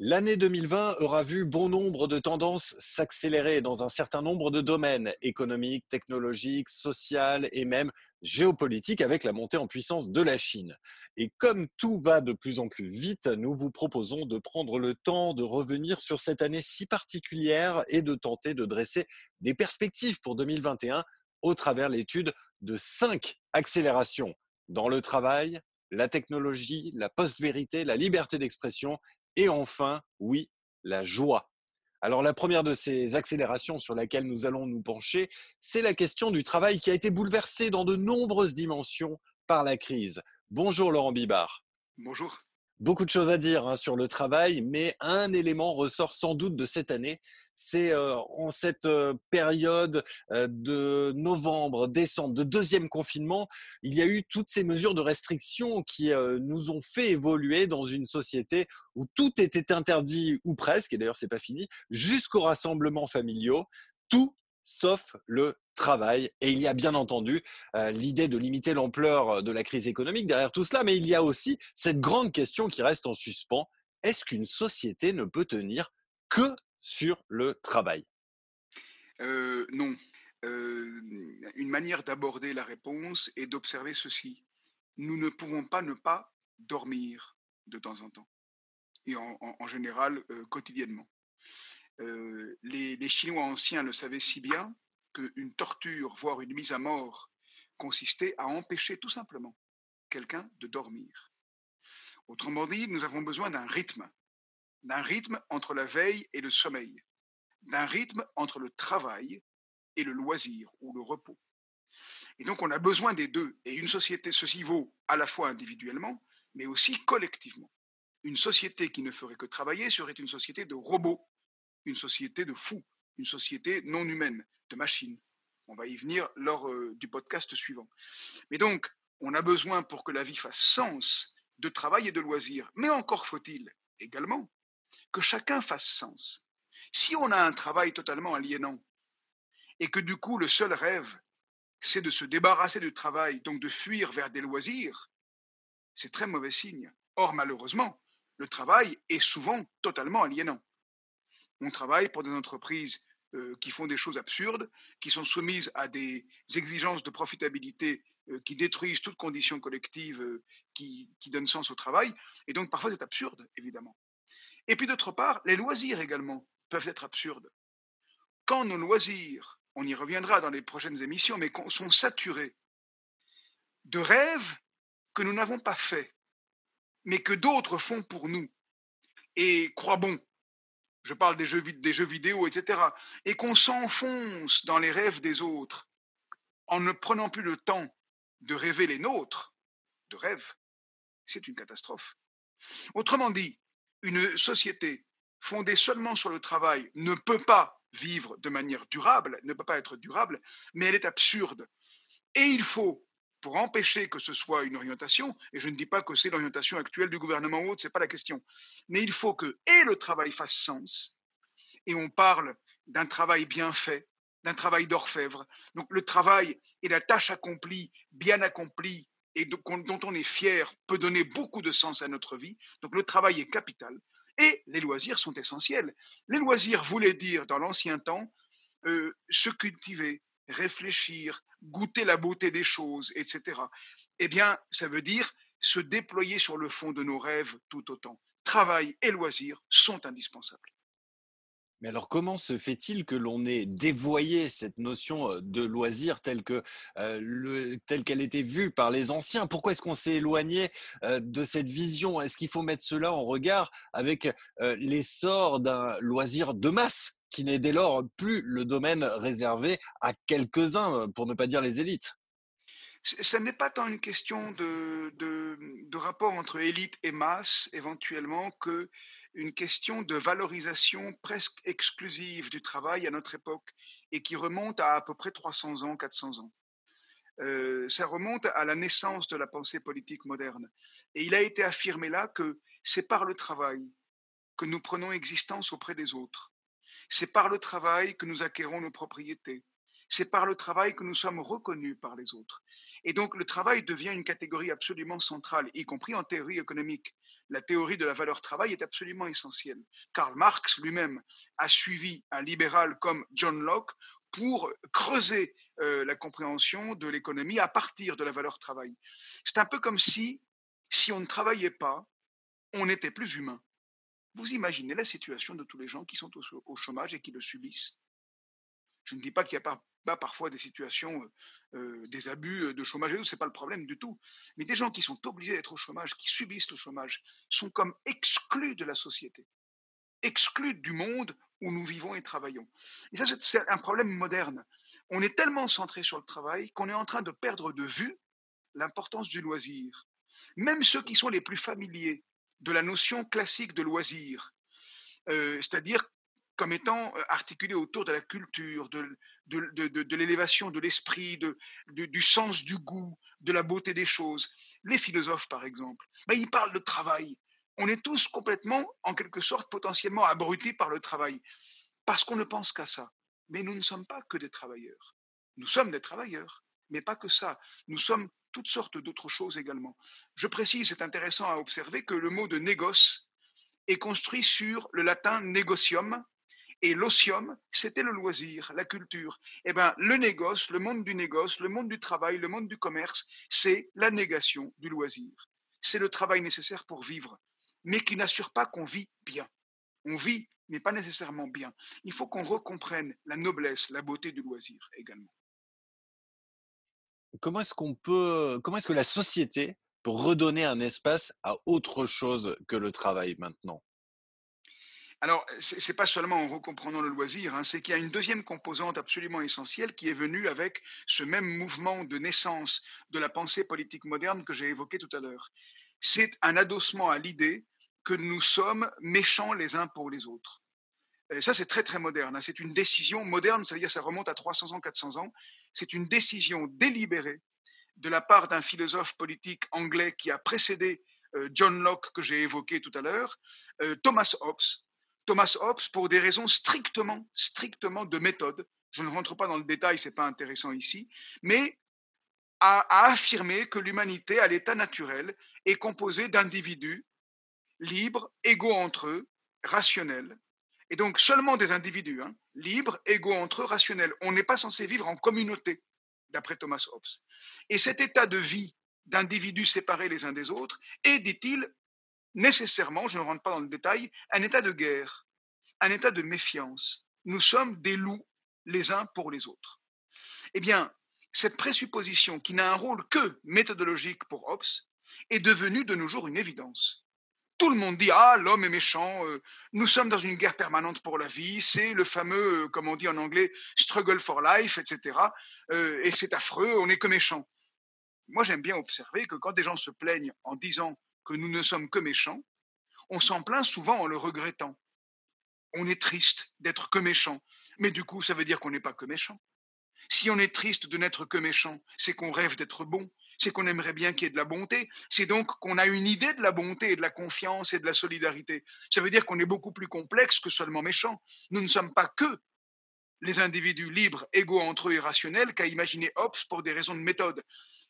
L'année 2020 aura vu bon nombre de tendances s'accélérer dans un certain nombre de domaines économiques, technologiques, sociaux et même géopolitiques avec la montée en puissance de la Chine. Et comme tout va de plus en plus vite, nous vous proposons de prendre le temps de revenir sur cette année si particulière et de tenter de dresser des perspectives pour 2021 au travers l'étude de cinq accélérations dans le travail, la technologie, la post-vérité, la liberté d'expression et enfin, oui, la joie. Alors la première de ces accélérations sur laquelle nous allons nous pencher, c'est la question du travail qui a été bouleversé dans de nombreuses dimensions par la crise. Bonjour Laurent Bibard. Bonjour. Beaucoup de choses à dire hein, sur le travail, mais un élément ressort sans doute de cette année, c'est euh, en cette euh, période euh, de novembre, décembre, de deuxième confinement, il y a eu toutes ces mesures de restriction qui nous ont fait évoluer dans une société où tout était interdit ou presque, et d'ailleurs c'est pas fini, jusqu'aux rassemblements familiaux, tout sauf le travail. Et il y a bien entendu l'idée de limiter l'ampleur de la crise économique derrière tout cela, mais il y a aussi cette grande question qui reste en suspens. Est-ce qu'une société ne peut tenir que sur le travail? Non. Une manière d'aborder la réponse est d'observer ceci. Nous ne pouvons pas ne pas dormir de temps en temps, et en, général quotidiennement. Les, Chinois anciens le savaient si bien qu'une torture, voire une mise à mort, consistait à empêcher tout simplement quelqu'un de dormir. Autrement dit, nous avons besoin d'un rythme d'un rythme entre la veille et le sommeil, d'un rythme entre le travail et le loisir ou le repos. Et donc on a besoin des deux. Et une société, ceci vaut à la fois individuellement, mais aussi collectivement. Une société qui ne ferait que travailler serait une société de robots, une société de fous, une société non humaine, de machines. On va y venir lors euh, du podcast suivant. Mais donc, on a besoin pour que la vie fasse sens de travail et de loisir. Mais encore faut-il également que chacun fasse sens. Si on a un travail totalement aliénant et que du coup le seul rêve, c'est de se débarrasser du travail, donc de fuir vers des loisirs, c'est très mauvais signe. Or, malheureusement, le travail est souvent totalement aliénant. On travaille pour des entreprises euh, qui font des choses absurdes, qui sont soumises à des exigences de profitabilité euh, qui détruisent toute condition collective euh, qui, qui donne sens au travail. Et donc, parfois, c'est absurde, évidemment. Et puis d'autre part, les loisirs également peuvent être absurdes. Quand nos loisirs, on y reviendra dans les prochaines émissions, mais sont saturés de rêves que nous n'avons pas faits, mais que d'autres font pour nous, et croient bon, je parle des jeux, vidéo, etc., et qu'on s'enfonce dans les rêves des autres en ne prenant plus le temps de rêver les nôtres, de rêve, c'est une catastrophe. Autrement dit, une société fondée seulement sur le travail ne peut pas vivre de manière durable, ne peut pas être durable, mais elle est absurde. Et il faut, pour empêcher que ce soit une orientation, et je ne dis pas que c'est l'orientation actuelle du gouvernement ou autre, ce n'est pas la question, mais il faut que et le travail fasse sens, et on parle d'un travail bien fait, d'un travail d'orfèvre. Donc le travail et la tâche accomplie, bien accomplie, et dont on est fier peut donner beaucoup de sens à notre vie. Donc le travail est capital. Et les loisirs sont essentiels. Les loisirs voulaient dire, dans l'ancien temps, euh, se cultiver, réfléchir, goûter la beauté des choses, etc. Eh bien, ça veut dire se déployer sur le fond de nos rêves tout autant. Travail et loisirs sont indispensables. Mais alors, comment se fait-il que l'on ait dévoyé cette notion de loisir telle que telle qu'elle était vue par les anciens? Pourquoi est-ce qu'on s'est éloigné de cette vision? Est-ce qu'il faut mettre cela en regard avec l'essor d'un loisir de masse? Qui n'est dès lors plus le domaine réservé à quelques-uns, pour ne pas dire les élites ce n'est pas tant une question de, de, de, rapport entre élite et masse, éventuellement, que une question de valorisation presque exclusive du travail à notre époque et qui remonte à à peu près 300 ans, 400 ans. Euh, ça remonte à la naissance de la pensée politique moderne. Et il a été affirmé là que c'est par le travail que nous prenons existence auprès des autres. C'est par le travail que nous acquérons nos propriétés. c'est par le travail que nous sommes reconnus par les autres. Et donc le travail devient une catégorie absolument centrale, y compris en théorie économique. La théorie de la valeur travail est absolument essentielle. Karl Marx lui-même a suivi un libéral comme John Locke pour creuser euh, la compréhension de l'économie à partir de la valeur travail. C'est un peu comme si, si on ne travaillait pas, on n'était plus humain. Vous imaginez la situation de tous les gens qui sont au, chômage et qui le subissent? Je ne dis pas qu'il n'y a pas, parfois des situations, euh, euh, des abus de chômage, ce n'est pas le problème du tout. Mais des gens qui sont obligés d'être au chômage, qui subissent le chômage, sont comme exclus de la société, exclus du monde où nous vivons et travaillons. Et ça, c'est un problème moderne. On est tellement centré sur le travail qu'on est en train de perdre de vue l'importance du loisir. Même ceux qui sont les plus familiers de la notion classique de loisir, euh, c'est-à-dire comme étant euh, articulé autour de la culture, de, de, l'élévation de l'esprit, du sens du goût, de la beauté des choses. Les philosophes, par exemple, ben, ils parlent de travail. On est tous complètement, en quelque sorte, potentiellement abrutis par le travail, parce qu'on ne pense qu'à ça. Mais nous ne sommes pas que des travailleurs. Nous sommes des travailleurs, mais pas que ça. Nous sommes toutes sortes d'autres choses également. Je précise, c'est intéressant à observer, que le mot de négoce est construit sur le latin negocium, et l'osium, c'était le loisir, la culture. Eh bien, le négoce, le monde du négoce, le monde du travail, le monde du commerce, c'est la négation du loisir. C'est le travail nécessaire pour vivre, mais qui n'assure pas qu'on vit bien. On vit, mais pas nécessairement bien. Il faut qu'on recomprenne la noblesse, la beauté du loisir également comment est-ce qu'on peut, comment est-ce que la société peut redonner un espace à autre chose que le travail maintenant? Alors, ce n'est pas seulement en recomprenant le loisir, hein, c'est qu'il y a une deuxième composante absolument essentielle qui est venue avec ce même mouvement de naissance de la pensée politique moderne que j'ai évoqué tout à l'heure. C'est un adossement à l'idée que nous sommes méchants les uns pour les autres. Et ça, c'est très très moderne. Hein. C'est une décision moderne, c'est-à-dire ça remonte à 300 ans, 400 ans c'est une décision délibérée de la part d'un philosophe politique anglais qui a précédé euh, John Locke que j'ai évoqué tout à l'heure, euh, Thomas Hobbes. Thomas Hobbes, pour des raisons strictement, strictement de méthode, je ne rentre pas dans le détail, c'est pas intéressant ici, mais a, a affirmé que l'humanité, à l'état naturel, est composée d'individus libres, égaux entre eux, rationnels, et donc seulement des individus, hein, libres, égaux entre eux, rationnels. On n'est pas censé vivre en communauté, d'après Thomas Hobbes. Et cet état de vie d'individus séparés les uns des autres est, dit-il, nécessairement, je ne rentre pas dans le détail, un état de guerre, un état de méfiance. Nous sommes des loups les uns pour les autres. Eh bien, cette présupposition qui n'a un rôle que méthodologique pour Hobbes est devenue de nos jours une évidence. Tout le monde dit ah l'homme est méchant, euh, nous sommes dans une guerre permanente pour la vie, c'est le fameux, euh, comme on dit en anglais, struggle for life, etc. Euh, et c'est affreux, on n'est que méchant. Moi j'aime bien observer que quand des gens se plaignent en disant que nous ne sommes que méchants, on s'en plaint souvent en le regrettant. On est triste d'être que méchant, mais du coup ça veut dire qu'on n'est pas que méchant. Si on est triste de n'être que méchant, c'est qu'on rêve d'être bon, c'est qu'on aimerait bien qu'il y ait de la bonté. C'est donc qu'on a une idée de la bonté et de la confiance et de la solidarité. Ça veut dire qu'on est beaucoup plus complexe que seulement méchant. Nous ne sommes pas que les individus libres, égaux entre eux et rationnels qu'a imaginé Hobbes pour des raisons de méthode.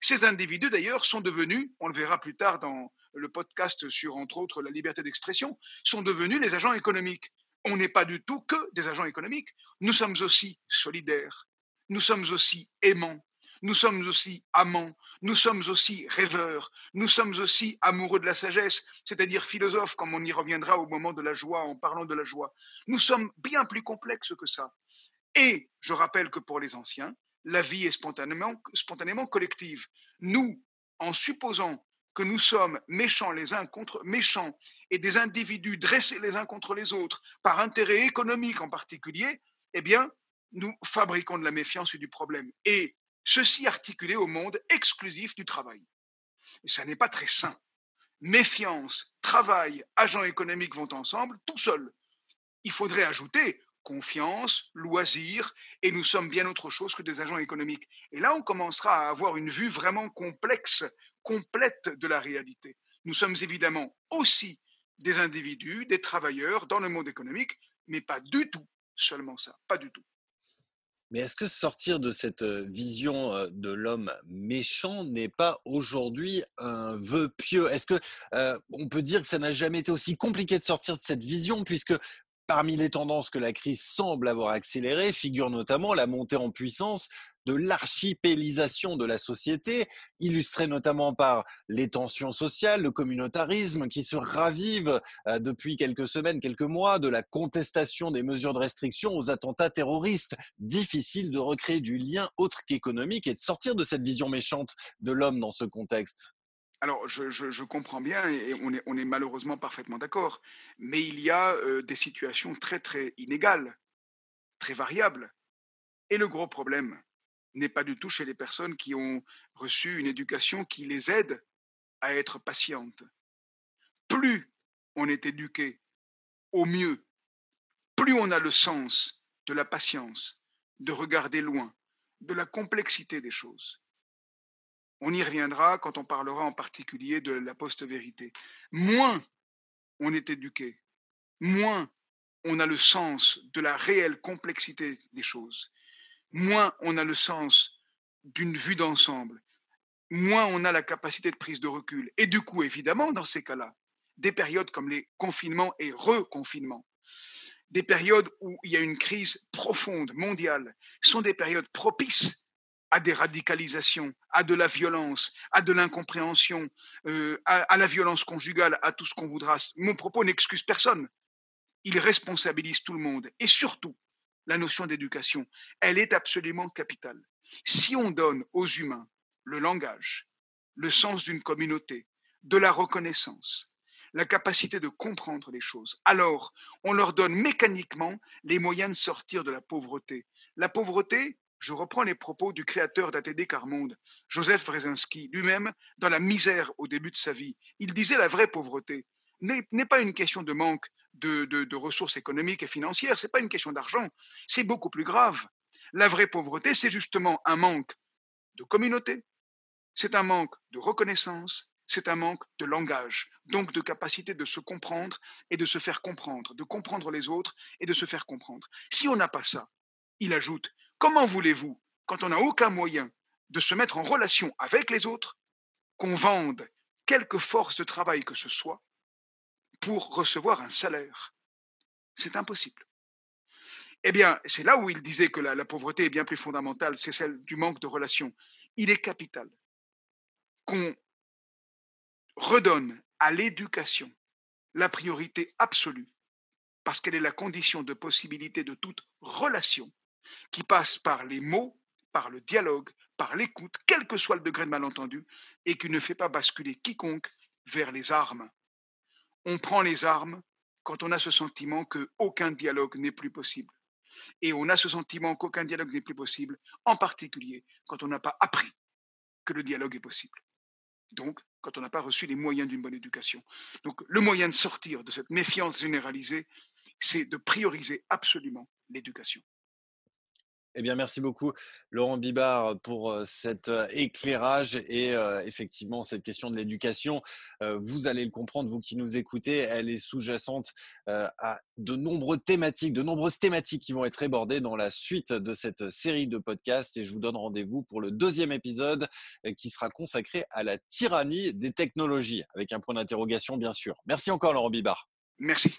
Ces individus, d'ailleurs, sont devenus, on le verra plus tard dans le podcast sur, entre autres, la liberté d'expression, sont devenus les agents économiques. On n'est pas du tout que des agents économiques. Nous sommes aussi solidaires. Nous sommes aussi aimants nous sommes aussi amants, nous sommes aussi rêveurs, nous sommes aussi amoureux de la sagesse, c'est-à-dire philosophes, comme on y reviendra au moment de la joie, en parlant de la joie. Nous sommes bien plus complexes que ça. Et je rappelle que pour les anciens, la vie est spontanément, collective. Nous, en supposant que nous sommes méchants les uns contre méchants et des individus dressés les uns contre les autres par intérêt économique en particulier, eh bien, nous fabriquons de la méfiance et du problème. Et ceci articulé au monde exclusif du travail. Et ça n'est pas très sain. Méfiance, travail, agents économiques vont ensemble, tout seul. Il faudrait ajouter confiance, loisir, et nous sommes bien autre chose que des agents économiques. Et là, on commencera à avoir une vue vraiment complexe, complète de la réalité. Nous sommes évidemment aussi des individus, des travailleurs dans le monde économique, mais pas du tout seulement ça, pas du tout. Mais est-ce que sortir de cette vision de l'homme méchant n'est pas aujourd'hui un vœu pieux? Est-ce que on peut dire que ça n'a jamais été aussi compliqué de sortir de cette vision puisque Parmi les tendances que la crise semble avoir accélérées figure notamment la montée en puissance de l'archipélisation de la société, illustrée notamment par les tensions sociales, le communautarisme qui se ravive euh, depuis quelques semaines, quelques mois, de la contestation des mesures de restriction aux attentats terroristes. Difficile de recréer du lien autre qu'économique et de sortir de cette vision méchante de l'homme dans ce contexte. Alors, je, comprends bien et on est, malheureusement parfaitement d'accord, mais il y a euh, des situations très, très inégales, très variables. Et le gros problème n'est pas du tout chez les personnes qui ont reçu une éducation qui les aide à être patientes. Plus on est éduqué au mieux, plus on a le sens de la patience, de regarder loin, de la complexité des choses. On y reviendra quand on parlera en particulier de la post-vérité. Moins on est éduqué, moins on a le sens de la réelle complexité des choses, moins on a le sens d'une vue d'ensemble, moins on a la capacité de prise de recul. Et du coup, évidemment, dans ces cas-là, des périodes comme les confinements et reconfinements, des périodes où il y a une crise profonde, mondiale, sont des périodes propices à des radicalisations, à de la violence, à de l'incompréhension, euh, à, la violence conjugale, à tout ce qu'on voudra. Mon propos n'excuse personne. Il responsabilise tout le monde. Et surtout, la notion d'éducation, elle est absolument capitale. Si on donne aux humains le langage, le sens d'une communauté, de la reconnaissance, la capacité de comprendre les choses, alors on leur donne mécaniquement les moyens de sortir de la pauvreté. La pauvreté, je reprends les propos du créateur d'ATD Carmonde, Joseph Wrezinski, lui-même, dans la misère au début de sa vie. Il disait la vraie pauvreté n'est pas une question de manque de, ressources économiques et financières, c'est pas une question d'argent, c'est beaucoup plus grave. La vraie pauvreté, c'est justement un manque de communauté, c'est un manque de reconnaissance, c'est un manque de langage, donc de capacité de se comprendre et de se faire comprendre, de comprendre les autres et de se faire comprendre. Si on n'a pas ça, il ajoute, Comment voulez-vous, quand on n'a aucun moyen de se mettre en relation avec les autres, qu'on vende quelque force de travail que ce soit pour recevoir un salaire C'est impossible. Eh bien, c'est là où il disait que la, pauvreté est bien plus fondamentale, c'est celle du manque de relation. Il est capital qu'on redonne à l'éducation la priorité absolue, parce qu'elle est la condition de possibilité de toute relation qui passe par les mots, par le dialogue, par l'écoute, quel que soit le degré de malentendu, et qui ne fait pas basculer quiconque vers les armes. On prend les armes quand on a ce sentiment qu'aucun dialogue n'est plus possible. Et on a ce sentiment qu'aucun dialogue n'est plus possible, en particulier quand on n'a pas appris que le dialogue est possible. Donc, quand on n'a pas reçu les moyens d'une bonne éducation. Donc, le moyen de sortir de cette méfiance généralisée, c'est de prioriser absolument l'éducation. Eh bien, merci beaucoup, Laurent Bibard, pour cet éclairage et effectivement cette question de l'éducation. Vous allez le comprendre, vous qui nous écoutez, elle est sous-jacente à de nombreuses thématiques, de nombreuses thématiques qui vont être abordées dans la suite de cette série de podcasts. Et je vous donne rendez-vous pour le deuxième épisode qui sera consacré à la tyrannie des technologies, avec un point d'interrogation, bien sûr. Merci encore, Laurent Bibard. Merci.